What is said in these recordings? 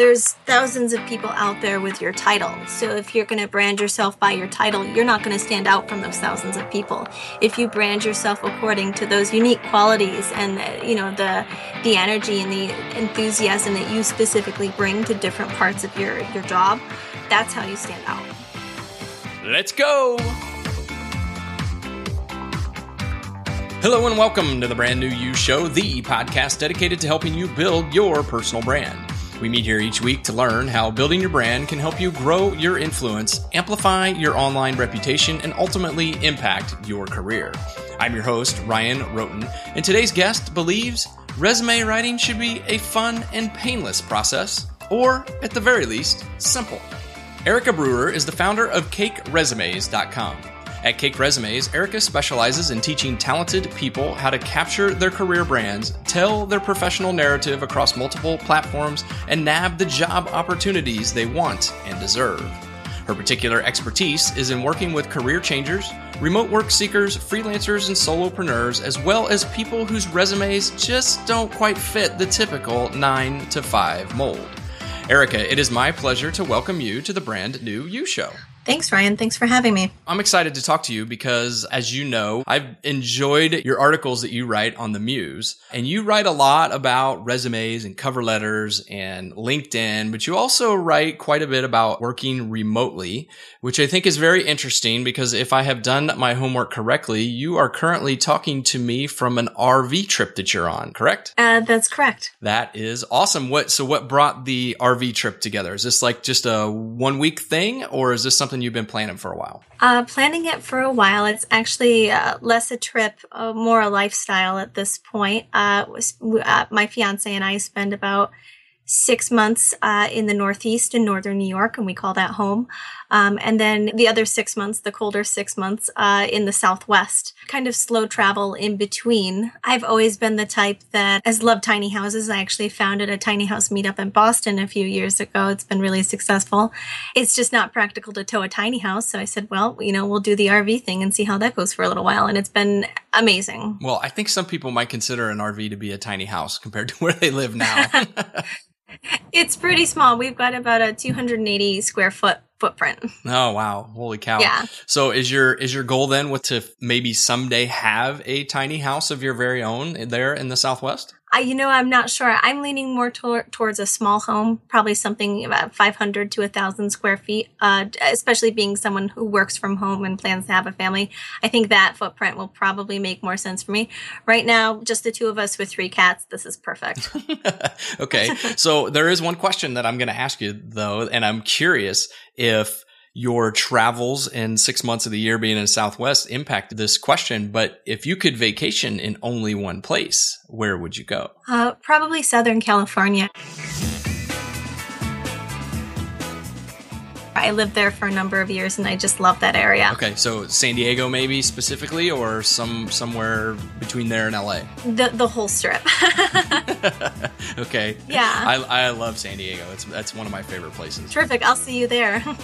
there's thousands of people out there with your title. So if you're going to brand yourself by your title, you're not going to stand out from those thousands of people. If you brand yourself according to those unique qualities and uh, you know the the energy and the enthusiasm that you specifically bring to different parts of your your job, that's how you stand out. Let's go. Hello and welcome to the Brand New You Show, the podcast dedicated to helping you build your personal brand. We meet here each week to learn how building your brand can help you grow your influence, amplify your online reputation, and ultimately impact your career. I'm your host, Ryan Rhoten, and today's guest believes resume writing should be a fun and painless process, or at the very least, simple. Erica Breuer is the founder of CakeResumes.com. At Cake Resumes, Erica specializes in teaching talented people how to capture their career brands, tell their professional narrative across multiple platforms, and nab the job opportunities they want and deserve. Her particular expertise is in working with career changers, remote work seekers, freelancers, and solopreneurs, as well as people whose resumes just don't quite fit the typical 9 to 5 mold. Erica, it is my pleasure to welcome you to the brand new You Show. Thanks, Ryan. Thanks for having me. I'm excited to talk to you because, as you know, I've enjoyed your articles that you write on the Muse. And you write a lot about resumes and cover letters and LinkedIn, but you also write quite a bit about working remotely, which I think is very interesting because if I have done my homework correctly, you are currently talking to me from an RV trip that you're on, correct? Uh, that's correct. That is awesome. What, so what brought the RV trip together? Is this like just a one week thing or is this something something you've been planning for a while? Uh, planning it for a while. It's actually uh, less a trip, uh, more a lifestyle at this point. Uh, uh, my fiance and I spend about six months uh, in the Northeast in Northern New York, and we call that home. Um, and then the other six months, the colder six months, uh, in the Southwest. Kind of slow travel in between. I've always been the type that has loved tiny houses. I actually founded a tiny house meetup in Boston a few years ago. It's been really successful. It's just not practical to tow a tiny house. So I said, well, you know, we'll do the RV thing and see how that goes for a little while. And it's been amazing. Well, I think some people might consider an RV to be a tiny house compared to where they live now. it's pretty small. We've got about a 280 square foot footprint. Oh wow. Holy cow. Yeah. So is your is your goal then with to maybe someday have a tiny house of your very own there in the southwest? I, you know, I'm not sure. I'm leaning more to- towards a small home, probably something about 500 to 1,000 square feet, uh, especially being someone who works from home and plans to have a family. I think that footprint will probably make more sense for me. Right now, just the two of us with three cats, this is perfect. okay. so there is one question that I'm going to ask you, though, and I'm curious if your travels in six months of the year being in Southwest impact this question. But if you could vacation in only one place, where would you go? Uh, probably Southern California. I lived there for a number of years and I just love that area. Okay, so San Diego maybe specifically or some somewhere between there and LA? The the whole strip. okay. Yeah. I, I love San Diego. It's that's one of my favorite places. Terrific. I'll see you there.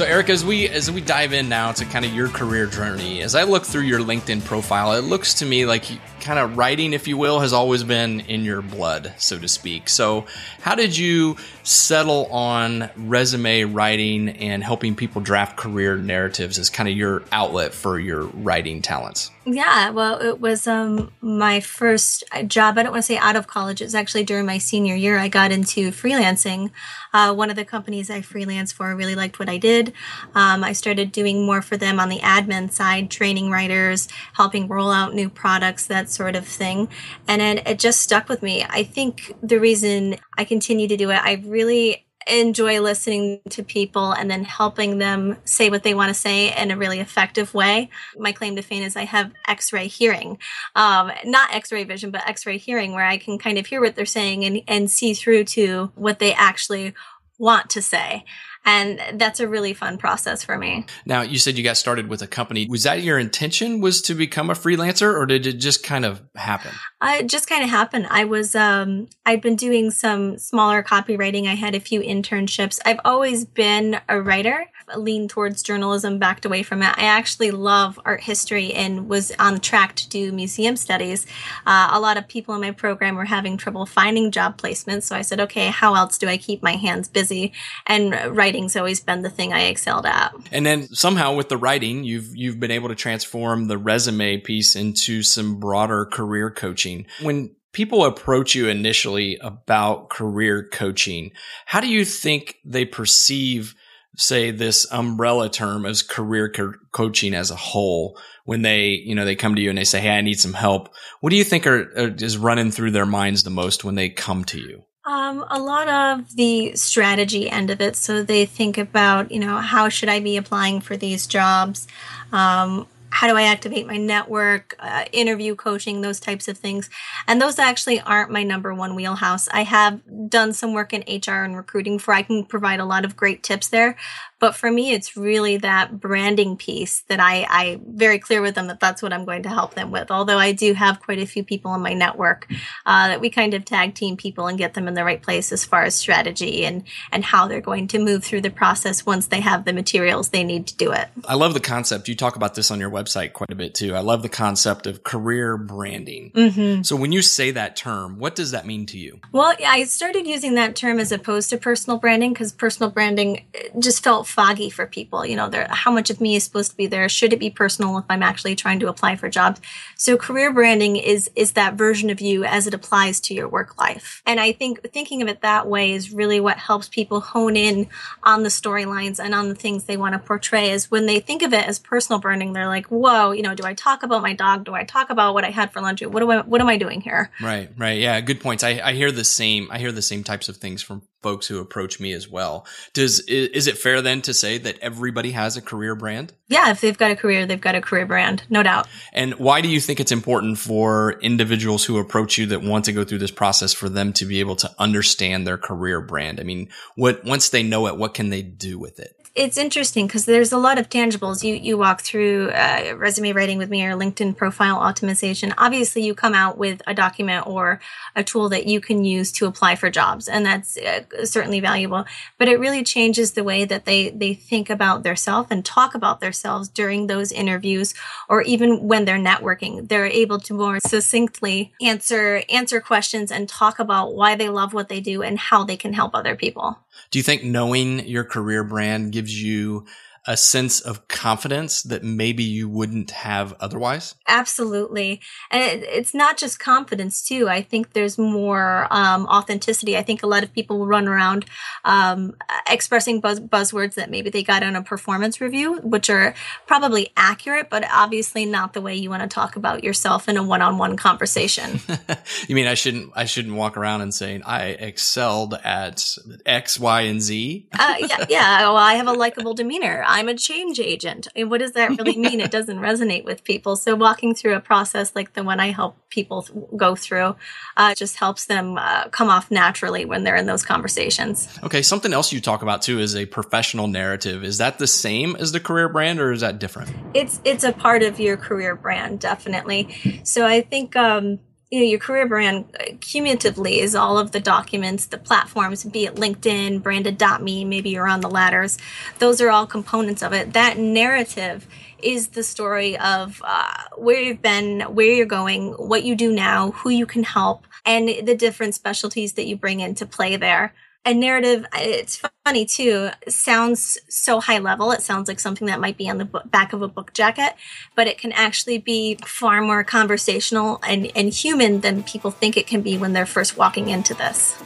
So, Eric, as we as we dive in now to kind of your career journey, as I look through your LinkedIn profile, it looks to me like kind of writing, if you will, has always been in your blood, so to speak. So, how did you settle on resume writing and helping people draft career narratives as kind of your outlet for your writing talents? Yeah, well, it was um, my first job. I don't want to say out of college. It was actually during my senior year. I got into freelancing. Uh, one of the companies I freelanced for really liked what I did. Um, I started doing more for them on the admin side, training writers, helping roll out new products, sort of thing. And it, it just stuck with me. I think the reason I continue to do it, I really enjoy listening to people and then helping them say what they want to say in a really effective way. My claim to fame is I have x-ray hearing. Um, not x-ray vision, but x-ray hearing where I can kind of hear what they're saying and, and see through to what they actually want to say. And that's a really fun process for me. Now, you said you got started with a company. Was that your intention was to become a freelancer or did it just kind of happen? Uh, it just kind of happened. I was, um, I'd been doing some smaller copywriting. I had a few internships. I've always been a writer, leaned towards journalism, backed away from it. I actually love art history and was on track to do museum studies. Uh, a lot of people in my program were having trouble finding job placements. So I said, okay, how else do I keep my hands busy? And writing's always been the thing I excelled at. And then somehow with the writing, you've, you've been able to transform the resume piece into some broader career coaching. When people approach you initially about career coaching, how do you think they perceive say this umbrella term as career co- coaching as a whole when they you know they come to you and they say hey i need some help what do you think are, are is running through their minds the most when they come to you um, a lot of the strategy end of it. So they think about, you know, how should I be applying for these jobs? Um, how do I activate my network, uh, interview coaching, those types of things. And those actually aren't my number one wheelhouse. I have done some work in HR and recruiting for I can provide a lot of great tips there, but for me, it's really that branding piece that I, I very clear with them that that's what I'm going to help them with. Although I do have quite a few people in my network uh, that we kind of tag team people and get them in the right place as far as strategy and and how they're going to move through the process once they have the materials they need to do it. I love the concept. You talk about this on your website quite a bit too. I love the concept of career branding. Mm-hmm. So when you say that term, what does that mean to you? Well, I started using that term as opposed to personal branding because personal branding just felt foggy for people. You know, there, how much of me is supposed to be there? Should it be personal if I'm actually trying to apply for jobs? So career branding is is that version of you as it applies to your work life. And I think thinking of it that way is really what helps people hone in on the storylines and on the things they want to portray. Is when they think of it as personal branding, they're like, "Whoa, you know, do I talk about my dog? Do I talk about what I had for lunch? What do I what am I doing here?" Right, right, yeah, good points. I, I hear the same. I hear the same types of things from folks who approach me as well. Does is it fair then to say that everybody has a career brand? Yeah, if they've got a career, they've got a career brand, no doubt. And why do you think it's important for individuals who approach you that want to go through this process for them to be able to understand their career brand? I mean, what once they know it, what can they do with it? It's interesting because there's a lot of tangibles. You you walk through uh, resume writing with me or LinkedIn profile optimization. Obviously, you come out with a document or a tool that you can use to apply for jobs, and that's uh, certainly valuable. But it really changes the way that they they think about themselves and talk about themselves during those interviews, or even when they're networking. They're able to more succinctly answer answer questions and talk about why they love what they do and how they can help other people. Do you think knowing your career brand gives you a sense of confidence that maybe you wouldn't have otherwise? Absolutely. And it, it's not just confidence, too. I think there's more um, authenticity. I think a lot of people will run around um, expressing buzz- buzzwords that maybe they got on a performance review, which are probably accurate, but obviously not the way you want to talk about yourself in a one-on-one conversation. you mean I shouldn't I shouldn't walk around and saying I excelled at X, Y, and Z? uh, yeah, yeah. Well, I have a likable demeanor. I'm a change agent. And what does that really mean? it doesn't resonate with people. So walking through a process like the one I help people go through uh, just helps them uh, come off naturally when they're in those conversations. Okay. Something else you talk about too is a professional narrative. Is that the same as the career brand or is that different? It's, it's a part of your career brand, definitely. So I think, um, you know, your career brand uh, cumulatively is all of the documents, the platforms, be it LinkedIn, branded.me, maybe you're on the ladders. Those are all components of it. That narrative is the story of uh, where you've been, where you're going, what you do now, who you can help, and the different specialties that you bring into play there a narrative it's funny too sounds so high level it sounds like something that might be on the back of a book jacket but it can actually be far more conversational and, and human than people think it can be when they're first walking into this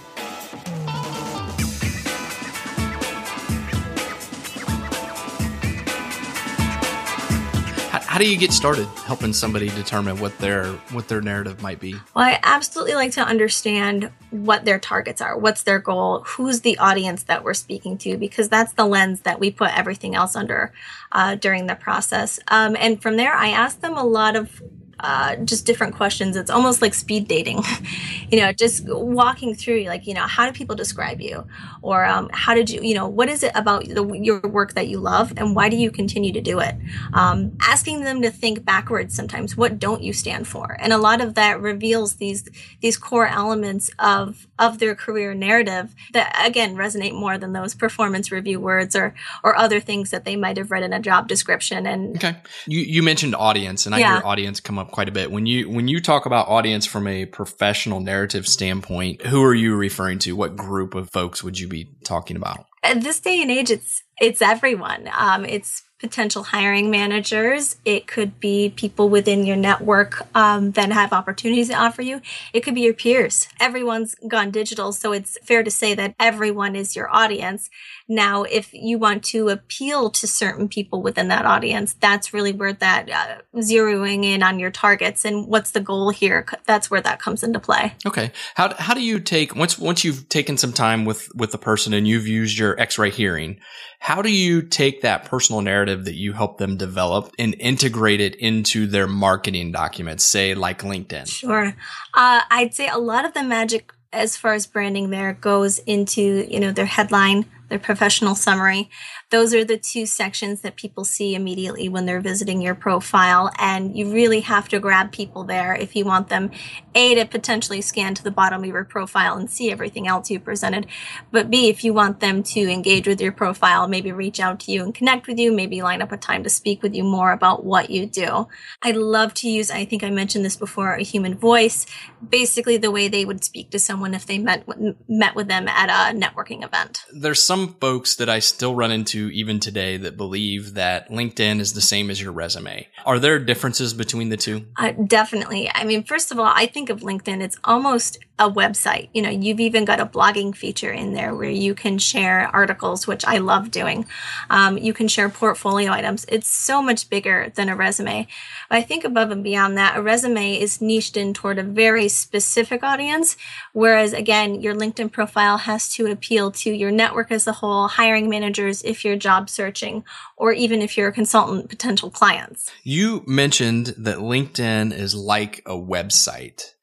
how do you get started helping somebody determine what their what their narrative might be? Well, I absolutely like to understand what their targets are, what's their goal, who's the audience that we're speaking to, because that's the lens that we put everything else under uh, during the process. Um, and from there, I ask them a lot of uh, just different questions. It's almost like speed dating, you know, just walking through, like, you know, how do people describe you? Or um, how did you, you know, what is it about the, your work that you love and why do you continue to do it? Um, asking them to think backwards sometimes. What don't you stand for? And a lot of that reveals these, these core elements of, of their career narrative that again resonate more than those performance review words or, or other things that they might have read in a job description. And okay. You, you mentioned audience and I yeah. hear audience come up quite a bit. When you when you talk about audience from a professional narrative standpoint, who are you referring to? What group of folks would you be talking about? At this day and age, it's it's everyone. Um, it's potential hiring managers. It could be people within your network um, that have opportunities to offer you. It could be your peers. Everyone's gone digital, so it's fair to say that everyone is your audience. Now, if you want to appeal to certain people within that audience, that's really where that uh, zeroing in on your targets and what's the goal here. That's where that comes into play. Okay. How, how do you take once once you've taken some time with with the person and you've used your X-ray hearing? How do you take that personal narrative that you help them develop and integrate it into their marketing documents, say like LinkedIn? Sure. Uh, I'd say a lot of the magic as far as branding there goes into, you know, their headline, their professional summary. Those are the two sections that people see immediately when they're visiting your profile. And you really have to grab people there if you want them, A, to potentially scan to the bottom of your profile and see everything else you presented. But B, if you want them to engage with your profile, maybe reach out to you and connect with you, maybe line up a time to speak with you more about what you do. I love to use, I think I mentioned this before, a human voice, basically the way they would speak to someone if they met, met with them at a networking event. There's some folks that I still run into even today that believe that LinkedIn is the same as your resume. Are there differences between the two? Uh, definitely. I mean, first of all, I think of LinkedIn, it's almost a website. You know, you've even got a blogging feature in there where you can share articles, which I love doing. Um, you can share portfolio items. It's so much bigger than a resume. But I think above and beyond that, a resume is niched in toward a very specific audience. Whereas again, your LinkedIn profile has to appeal to your network as a whole, hiring managers if you're job searching, or even if you're a consultant, potential clients. You mentioned that LinkedIn is like a website.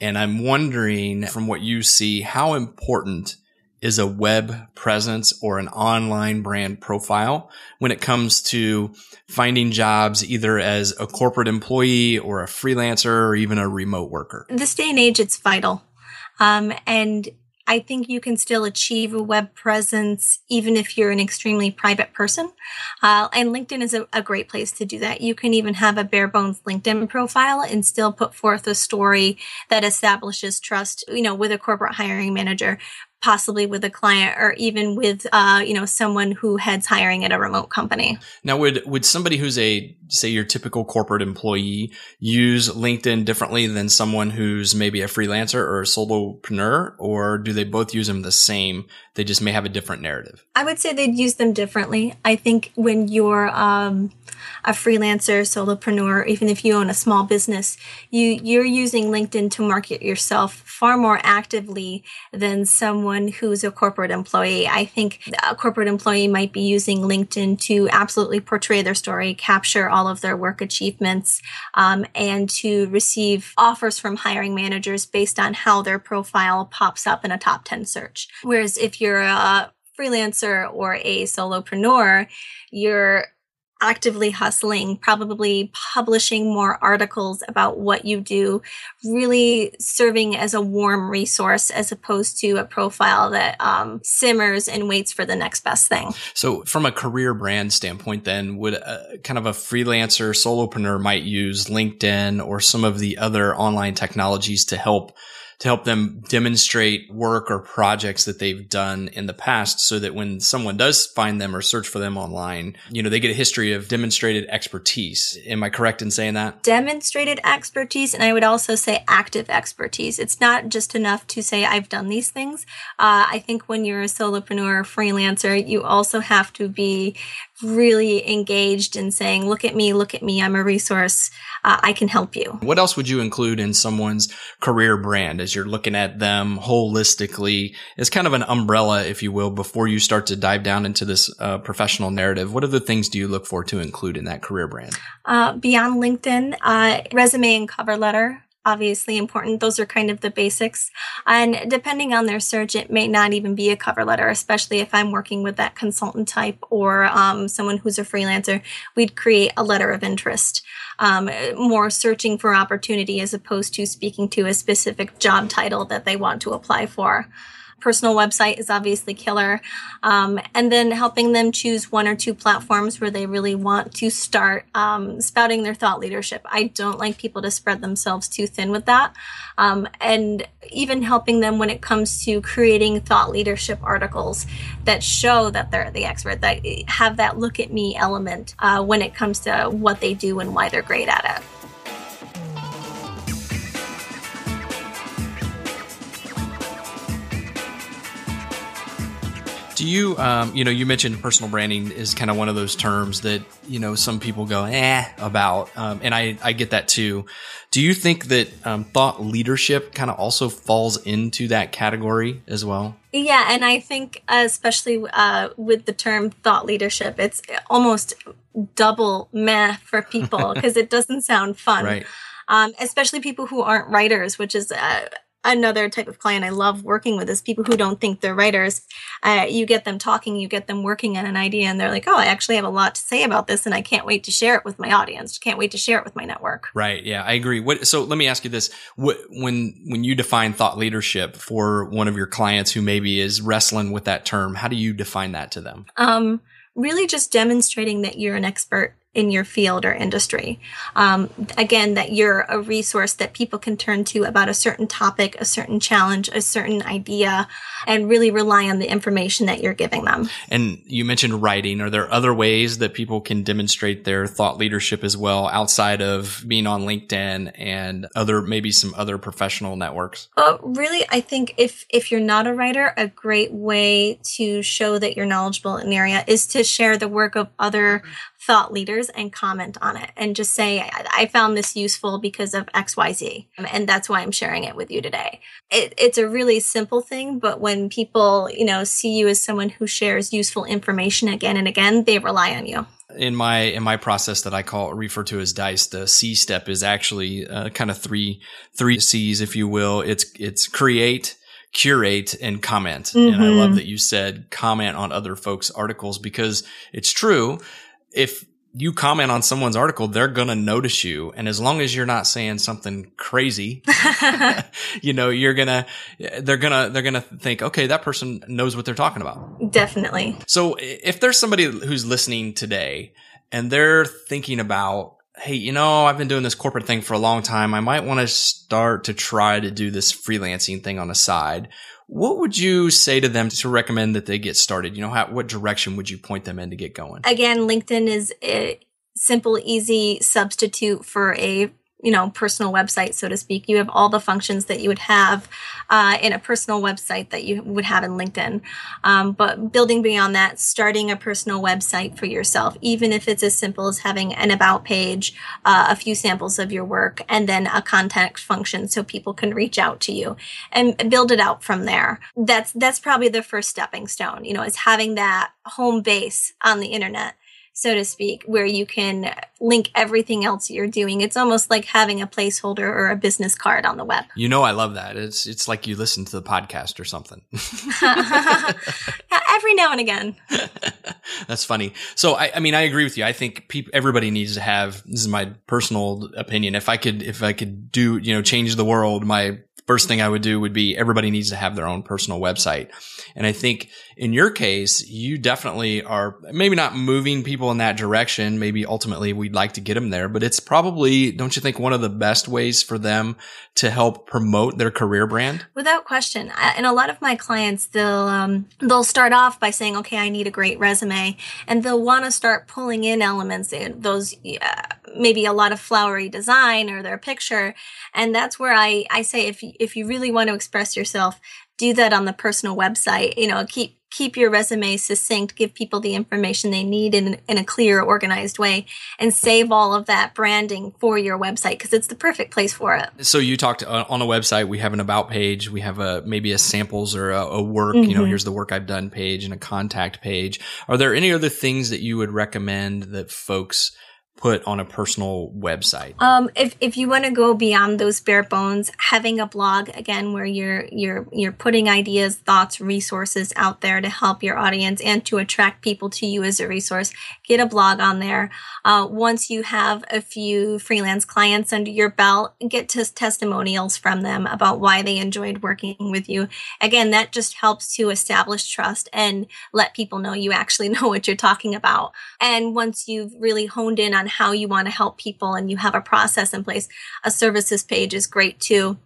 And I'm wondering from what you see, how important is a web presence or an online brand profile when it comes to finding jobs either as a corporate employee or a freelancer or even a remote worker? In this day and age, it's vital. Um, and I think you can still achieve a web presence even if you're an extremely private person. Uh, and LinkedIn is a, a, great place to do that. You can even have a bare bones LinkedIn profile and still put forth a story that establishes trust, you know, with a corporate hiring manager possibly with a client or even with uh, you know someone who heads hiring at a remote company. Now, would would somebody who's a say your typical corporate employee use LinkedIn differently than someone who's maybe a freelancer or a solopreneur, or do they both use them the same? They just may have a different narrative. I would say they'd use them differently. I think when you're um, a freelancer, solopreneur, even if you own a small business, you you're using LinkedIn to market yourself far more actively than someone who's a corporate employee. I think a corporate employee might be using LinkedIn to absolutely portray their story, capture all of their work achievements, um, and to receive offers from hiring managers based on how their profile pops up in a top 10 search. Whereas if you're a freelancer or a solopreneur, you're actively hustling, probably publishing more articles about what you do, really serving as a warm resource as opposed to a profile that um, simmers and waits for the next best thing. So, from a career brand standpoint, then would a, kind of a freelancer solopreneur might use LinkedIn or some of the other online technologies to help to help them demonstrate work or projects that they've done in the past so that when someone does find them or search for them online, you know, they get a history of demonstrated expertise. Am I correct in saying that? Demonstrated expertise. And I would also say active expertise. It's not just enough to say, I've done these things. Uh, I think when you're a solopreneur freelancer, you also have to be really engaged in saying, look at me, look at me, I'm a resource, uh, I can help you. What else would you include in someone's career brand? as you're looking at them holistically as kind of an umbrella, if you will, before you start to dive down into this uh, professional narrative? What other things do you look for to include in that career brand? Uh, beyond LinkedIn, uh, resume and cover letter obviously important. Those are kind of the basics. And depending on their search, it may not even be a cover letter, especially if I'm working with that consultant type or um, someone who's a freelancer. We'd create a letter of interest, um, more searching for opportunity as opposed to speaking to a specific job title that they want to apply for personal website is obviously killer. Um, and then helping them choose one or two platforms where they really want to start um, spouting their thought leadership. I don't like people to spread themselves too thin with that. Um, and even helping them when it comes to creating thought leadership articles that show that they're the expert, that have that look at me element uh, when it comes to what they do and why they're great at it. Do you, um, you know, you mentioned personal branding is kind of one of those terms that, you know, some people go, eh, about. Um, and I, I get that too. Do you think that um, thought leadership kind of also falls into that category as well? Yeah. And I think, uh, especially uh, with the term thought leadership, it's almost double meh for people because it doesn't sound fun. Right. Um, especially people who aren't writers, which is uh, another type of client I love working with is people who don't think they're writers. Uh, you get them talking, you get them working on an idea, and they're like, "Oh, I actually have a lot to say about this, and I can't wait to share it with my audience. Can't wait to share it with my network." Right. Yeah, I agree. What, so let me ask you this: what, when when you define thought leadership for one of your clients who maybe is wrestling with that term, how do you define that to them? Um, really, just demonstrating that you're an expert in your field or industry. Um, again, that you're a resource that people can turn to about a certain topic, a certain challenge, a certain idea, and really rely on the information that you're giving them. And you mentioned writing. Are there other ways that people can demonstrate their thought leadership as well outside of being on LinkedIn and other, maybe some other professional networks? Uh, really, I think if, if you're not a writer, a great way to show that you're knowledgeable in an area is to share the work of other thought leaders and comment on it and just say, I, found this useful because of XYZ. And that's why I'm sharing it with you today. It, it's a really simple thing, but when people, you know, see you as someone who shares useful information again and again, they rely on you in my in my process that I call refer to as dice, the C step is actually uh, kind of three three C's, if you will. It's it's create, curate, and comment. Mm-hmm. And I love mm-hmm. that you said comment on other folks' articles because it's true if you comment on someone's article, they're going to notice you. And as long as you're not saying something crazy, you know, you're going to, they're going to, they're going to think, okay, that person knows what they're talking about. Definitely. So if there's somebody who's listening today and they're thinking about, Hey, you know, I've been doing this corporate thing for a long time. I might want to start to try to do this freelancing thing on the side. What would you say to them to recommend that they get started? You know, how, what direction would you point them in to get going? Again, LinkedIn is a simple, easy substitute for a you know, personal website, so to speak. You have all the functions that you would have uh, in a personal website that you would have in LinkedIn. Um, but building beyond that, starting a personal website for yourself, even if it's as simple as having an about page, uh, a few samples of your work, and then a contact function so people can reach out to you and build it out from there. That's that's probably the first stepping stone. You know, is having that home base on the internet so to speak, where you can link everything else you're doing. It's almost like having a placeholder or a business card on the web. You know, I love that. It's it's like you listen to the podcast or something. Every now and again. That's funny. So, I, I mean, I agree with you. I think people, everybody needs to have. This is my personal opinion. If I could, if I could do, you know, change the world, my first thing I would do would be everybody needs to have their own personal website. And I think in your case, you definitely are maybe not moving people in that direction. Maybe ultimately we'd like to get them there, but it's probably, don't you think, one of the best ways for them to help promote their career brand? Without question. And a lot of my clients, they'll, um, they'll start off by saying, okay, I need a great resume. And they'll want to start pulling in elements, in those, uh, maybe a lot of flowery design or their picture. And that's where I, I say, if, if you really want to express yourself, do that on the personal website, you know, keep, keep your resume succinct, give people the information they need in, in a clear, organized way, and save all of that branding for your website because it's the perfect place for it. So you talked uh, on a website, we have an about page, we have a maybe a samples or a, a work, mm-hmm. you know, mm-hmm. here's the work I've done page and a contact page. Are there any other things that you would recommend that folks put on a personal website? Um, if, if you want to go beyond those bare bones, having a blog again where you're you're you're putting ideas, thoughts, resources out there to help your audience and to attract people to you as a resource, get a blog on there. Uh, once you have a few freelance clients under your belt, get to testimonials from them about why they enjoyed working with you. Again, that just helps to establish trust and let people know you actually know what you're talking about. And once you've really honed in on on how you want to help people and you have a process in place, a services page is great too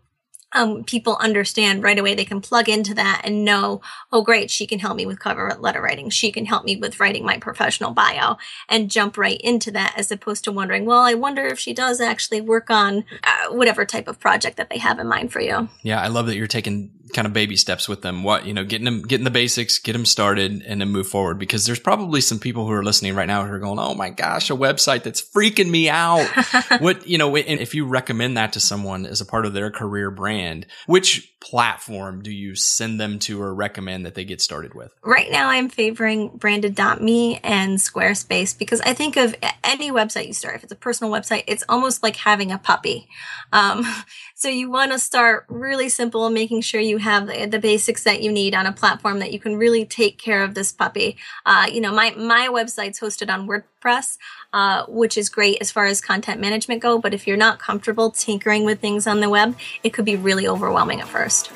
um, people understand right away. They can plug into that and know, oh, great, she can help me with cover letter writing. She can help me with writing my professional bio and jump right into that as opposed to wondering, well, I wonder if she does actually work on uh, whatever type of project that they have in mind for you. Yeah, I love that you're taking kind of baby steps with them. What, you know, getting them, getting the basics, get them started and then move forward because there's probably some people who are listening right now who are going, oh my gosh, a website that's freaking me out. what, you know, if you recommend that to someone as a part of their career brand, brand, which platform do you send them to or recommend that they get started with? Right now, I'm favoring branded.me and Squarespace because I think of any website you start, if it's a personal website, it's almost like having a puppy. Um, so you want to start really simple, making sure you have the, basics that you need on a platform that you can really take care of this puppy. Uh, you know, my, my website's hosted on WordPress, uh, which is great as far as content management go. But if you're not comfortable tinkering with things on the web, it could be really overwhelming at first.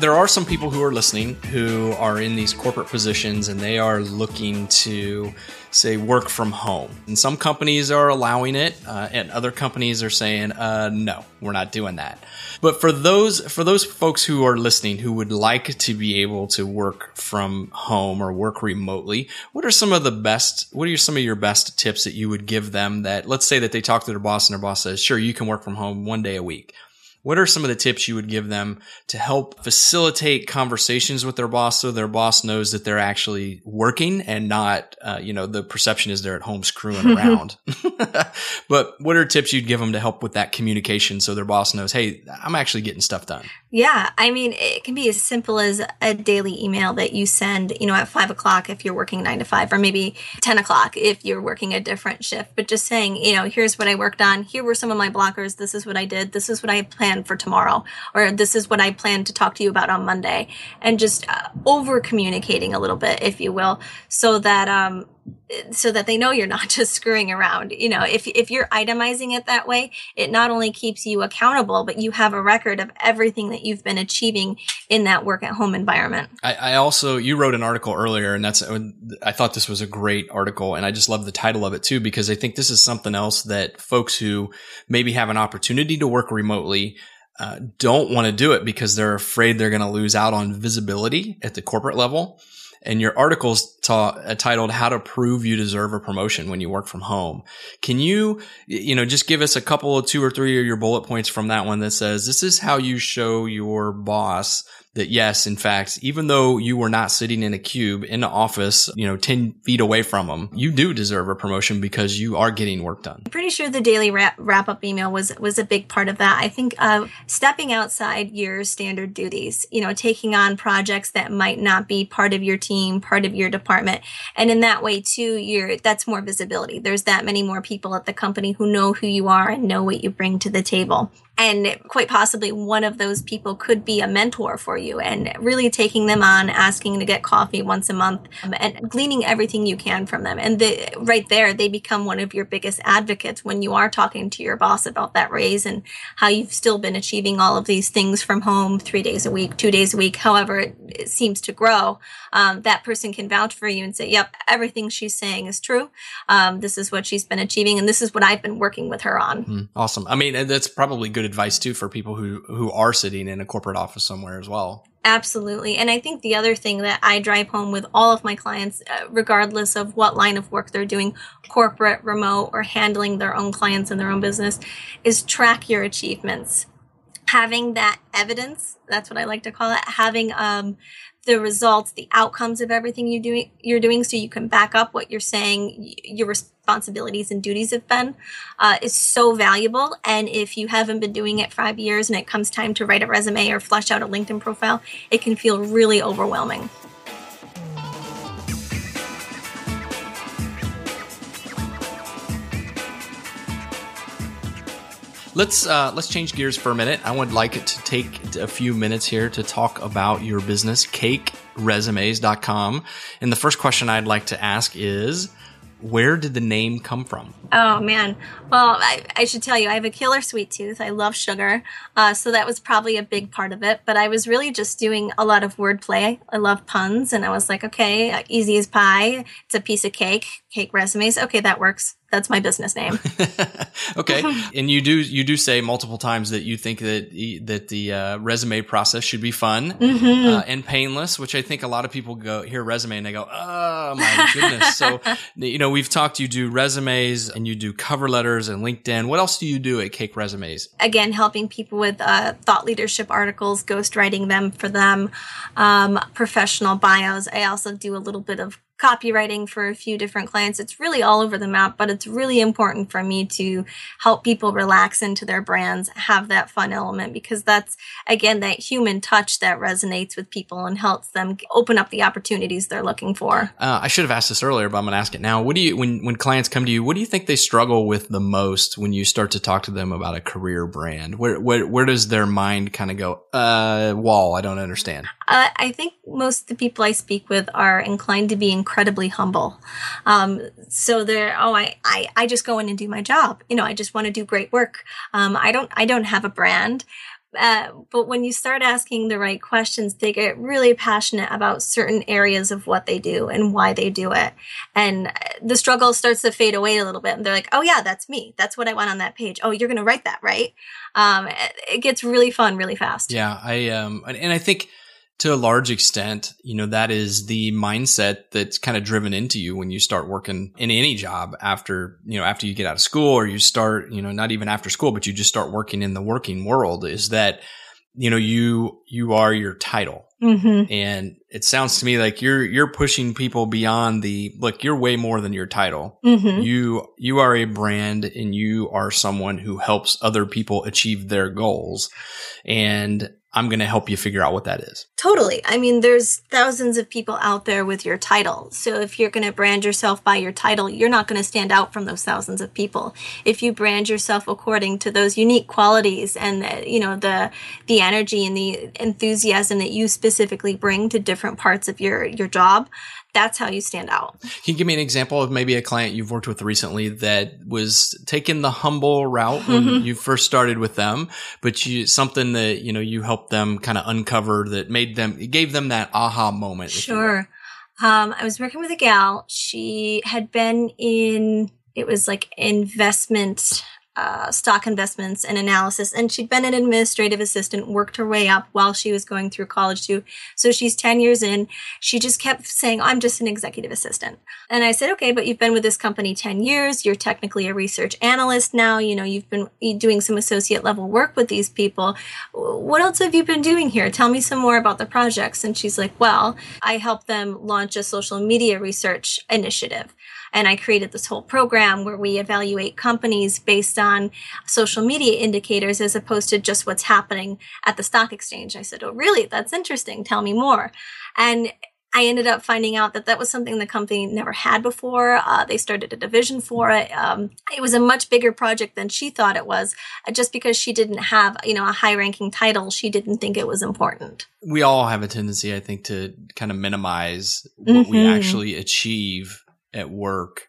There are some people who are listening who are in these corporate positions and they are looking to say work from home. And some companies are allowing it uh, and other companies are saying uh, no we're not doing that. But for those for those folks who are listening who would like to be able to work from home or work remotely what are some of the best what are some of your best tips that you would give them that let's say that they talk to their boss and their boss says sure you can work from home one day a week what are some of the tips you would give them to help facilitate conversations with their boss so their boss knows that they're actually working and not, uh, you know, the perception is they're at home screwing around. but what are tips you'd give them to help with that communication so their boss knows, hey, I'm actually getting stuff done? Yeah. I mean, it can be as simple as a daily email that you send, you know, at five o'clock if you're working nine to five, or maybe 10 o'clock if you're working a different shift. But just saying, you know, here's what I worked on. Here were some of my blockers. This is what I did. This is what I planned plan for tomorrow or this is what I plan to talk to you about on Monday and just uh, over communicating a little bit if you will so that um so that they know you're not just screwing around. You know, if if you're itemizing it that way, it not only keeps you accountable, but you have a record of everything that you've been achieving in that work at home environment. I, I also you wrote an article earlier, and that's I thought this was a great article, and I just love the title of it too because I think this is something else that folks who maybe have an opportunity to work remotely. Uh, don't want to do it because they're afraid they're going to lose out on visibility at the corporate level and your article's ta- uh, titled "How to Prove You Deserve a Promotion When You Work from Home." Can you, you know, just give us a couple of two or three of your bullet points from that one that says this is how you show your boss that yes, in fact, even though you were not sitting in a cube in the office, you know, 10 feet away from them, you do deserve a promotion because you are getting work done. I'm pretty sure the daily wrap, wrap up email was, was a big part of that. I think, uh, stepping outside your standard duties, you know, taking on projects that might not be part of your team, part of your department. And in that way too, you're, that's more visibility. There's that many more people at the company who know who you are and know what you bring to the table and quite possibly one of those people could be a mentor for you and really taking them on asking to get coffee once a month um, and gleaning everything you can from them. And the, right there they become one of your biggest advocates when you are talking to your boss about that raise and how you've still been achieving all of these things from home three days a week two days a week however it, it seems to grow um, that person can vouch for you and say yep everything she's saying is true um, this is what she's been achieving and this is what i've been working with her on mm, awesome i mean that's probably good advice too for people who who are sitting in a corporate office somewhere as well. Absolutely. And I think the other thing that I drive home with all of my clients, uh, regardless of what line of work they're doing, corporate, remote, or handling their own clients in their own business, is track your achievements. Having that evidence, that's what I like to call it, having um, the results, the outcomes of everything you doing you're doing, so you can back up what you're saying, your responsibilities and duties have been, uh, is so valuable. And if you haven't been doing it five years and it comes time to write a resume or flesh out a LinkedIn profile, it can feel really overwhelming. Let's uh, let's change gears for a minute. I would like to take a few minutes here to talk about your business, cakeresumes.com. And the first question I'd like to ask is, where did the name come from? Oh man. Well, I, I, should tell you, I have a killer sweet tooth. I love sugar. Uh, so that was probably a big part of it. But I was really just doing a lot of wordplay. I love puns. And I was like, okay, easy as pie. It's a piece of cake, cake resumes. Okay, that works that's my business name. okay, and you do you do say multiple times that you think that that the uh, resume process should be fun mm-hmm. uh, and painless, which I think a lot of people go hear resume and they go, oh my goodness. so you know we've talked. You do resumes and you do cover letters and LinkedIn. What else do you do at Cake Resumes? Again, helping people with uh, thought leadership articles, ghostwriting them for them, um, professional bios. I also do a little bit of copywriting for a few different clients. It's really all over the map, but it's really important for me to help people relax into their brands, have that fun element because that's again that human touch that resonates with people and helps them open up the opportunities they're looking for. Uh, I should have asked this earlier, but I'm going to ask it now. What do you when when clients come to you? What do you think they struggle with the most when you start to talk to them about a career brand? Where where where does their mind kind of go? Uh, wall. I don't understand. Uh, I think most of the people I speak with are inclined to be incredibly humble. Um, so they're, oh, I, I, I just go in and do my job. You know, I just want to do great work. Um, I don't, I don't have a brand. Uh, but when you start asking the right questions, they get really passionate about certain areas of what they do and why they do it. And the struggle starts to fade away a little bit. And they're like, oh, yeah, that's me. That's what I want on that page. Oh, you're going to write that, right? Um, it gets really fun really fast. Yeah. I, um, and I think, to a large extent, you know, that is the mindset that's kind of driven into you when you start working in any job after, you know, after you get out of school or you start, you know, not even after school, but you just start working in the working world is that, you know, you, you are your title. Mm-hmm. And it sounds to me like you're, you're pushing people beyond the, look, you're way more than your title. Mm-hmm. You, you are a brand and you are someone who helps other people achieve their goals. And I'm going to help you figure out what that is. Totally. I mean, there's thousands of people out there with your title. So if you're going to brand yourself by your title, you're not going to stand out from those thousands of people. If you brand yourself according to those unique qualities and the, you know the the energy and the enthusiasm that you specifically bring to different parts of your your job, that's how you stand out. Can you give me an example of maybe a client you've worked with recently that was taking the humble route when mm-hmm. you first started with them, but you something that you know you helped them kind of uncover that made them gave them that aha moment. Sure. Um, I was working with a gal. She had been in it was like investment uh, stock investments and analysis. And she'd been an administrative assistant, worked her way up while she was going through college too. So she's 10 years in. She just kept saying, I'm just an executive assistant. And I said, okay, but you've been with this company 10 years. You're technically a research analyst now. You know, you've been doing some associate level work with these people. What else have you been doing here? Tell me some more about the projects. And she's like, well, I helped them launch a social media research initiative. And I created this whole program where we evaluate companies based on social media indicators as opposed to just what's happening at the stock exchange. I said, Oh, really? That's interesting. Tell me more. And I ended up finding out that that was something the company never had before. Uh, they started a division for it. Um, it was a much bigger project than she thought it was. Uh, just because she didn't have, you know, a high-ranking title, she didn't think it was important. We all have a tendency, I think, to kind of minimize what mm-hmm. we actually achieve at work.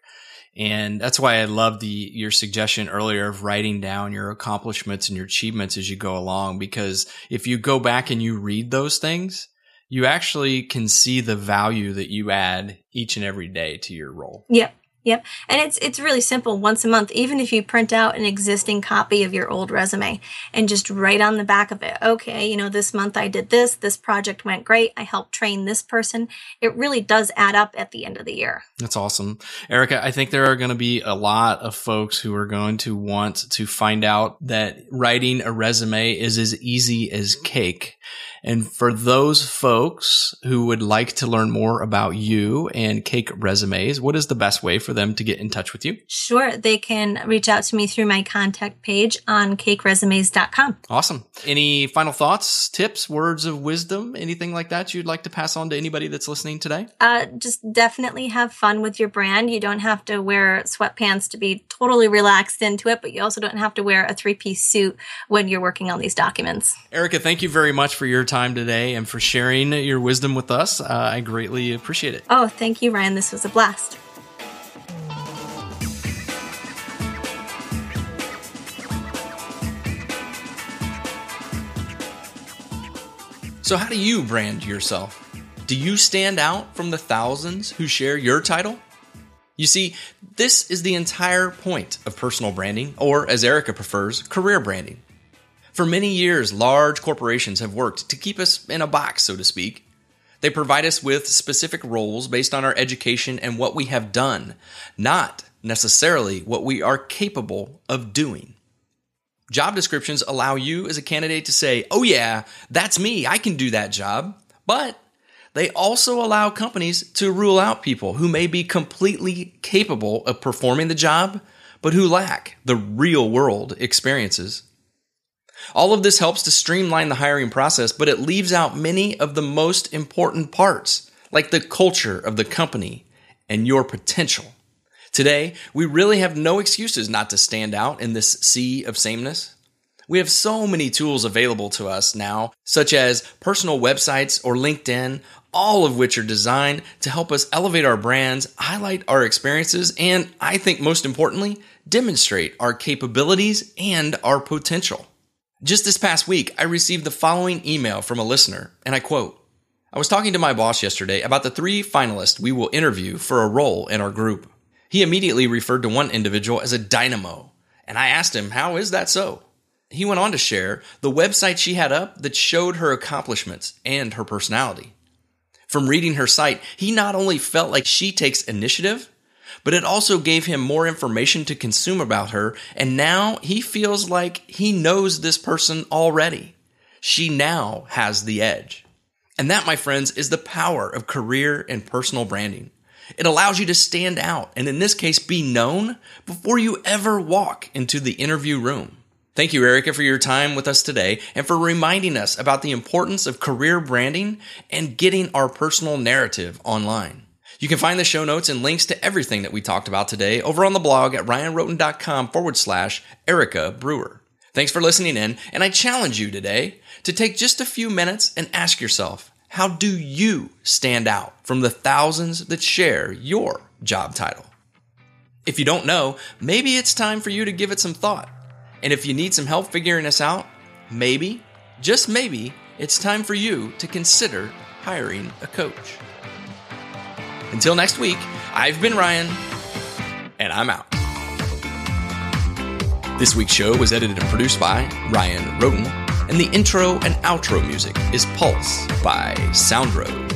And that's why I love the your suggestion earlier of writing down your accomplishments and your achievements as you go along. Because if you go back and you read those things, you actually can see the value that you add each and every day to your role. Yep. Yep. And it's it's really simple once a month even if you print out an existing copy of your old resume and just write on the back of it, okay, you know, this month I did this, this project went great, I helped train this person. It really does add up at the end of the year. That's awesome. Erica, I think there are going to be a lot of folks who are going to want to find out that writing a resume is as easy as cake. And for those folks who would like to learn more about you and Cake Resumes, what is the best way for them to get in touch with you? Sure. They can reach out to me through my contact page on cakeresumes.com. Awesome. Any final thoughts, tips, words of wisdom, anything like that you'd like to pass on to anybody that's listening today? Uh, just definitely have fun with your brand. You don't have to wear sweatpants to be totally relaxed into it, but you also don't have to wear a three piece suit when you're working on these documents. Erica, thank you very much for your time today and for sharing your wisdom with us. Uh, I greatly appreciate it. Oh, thank you, Ryan. This was a blast. So, how do you brand yourself? Do you stand out from the thousands who share your title? You see, this is the entire point of personal branding, or as Erica prefers, career branding. For many years, large corporations have worked to keep us in a box, so to speak. They provide us with specific roles based on our education and what we have done, not necessarily what we are capable of doing. Job descriptions allow you as a candidate to say, oh, yeah, that's me, I can do that job. But they also allow companies to rule out people who may be completely capable of performing the job, but who lack the real world experiences. All of this helps to streamline the hiring process, but it leaves out many of the most important parts, like the culture of the company and your potential. Today, we really have no excuses not to stand out in this sea of sameness. We have so many tools available to us now, such as personal websites or LinkedIn, all of which are designed to help us elevate our brands, highlight our experiences, and I think most importantly, demonstrate our capabilities and our potential. Just this past week, I received the following email from a listener, and I quote I was talking to my boss yesterday about the three finalists we will interview for a role in our group. He immediately referred to one individual as a dynamo, and I asked him, How is that so? He went on to share the website she had up that showed her accomplishments and her personality. From reading her site, he not only felt like she takes initiative, but it also gave him more information to consume about her, and now he feels like he knows this person already. She now has the edge. And that, my friends, is the power of career and personal branding. It allows you to stand out, and in this case, be known before you ever walk into the interview room. Thank you, Erica, for your time with us today and for reminding us about the importance of career branding and getting our personal narrative online. You can find the show notes and links to everything that we talked about today over on the blog at ryanrhoten.com forward slash Erica Breuer. Thanks for listening in, and I challenge you today to take just a few minutes and ask yourself, how do you stand out from the thousands that share your job title? If you don't know, maybe it's time for you to give it some thought. And if you need some help figuring this out, maybe, just maybe, it's time for you to consider hiring a coach. Until next week, I've been Ryan, and I'm out. This week's show was edited and produced by Ryan Rhoten, and the intro and outro music is Pulse by Soundrose.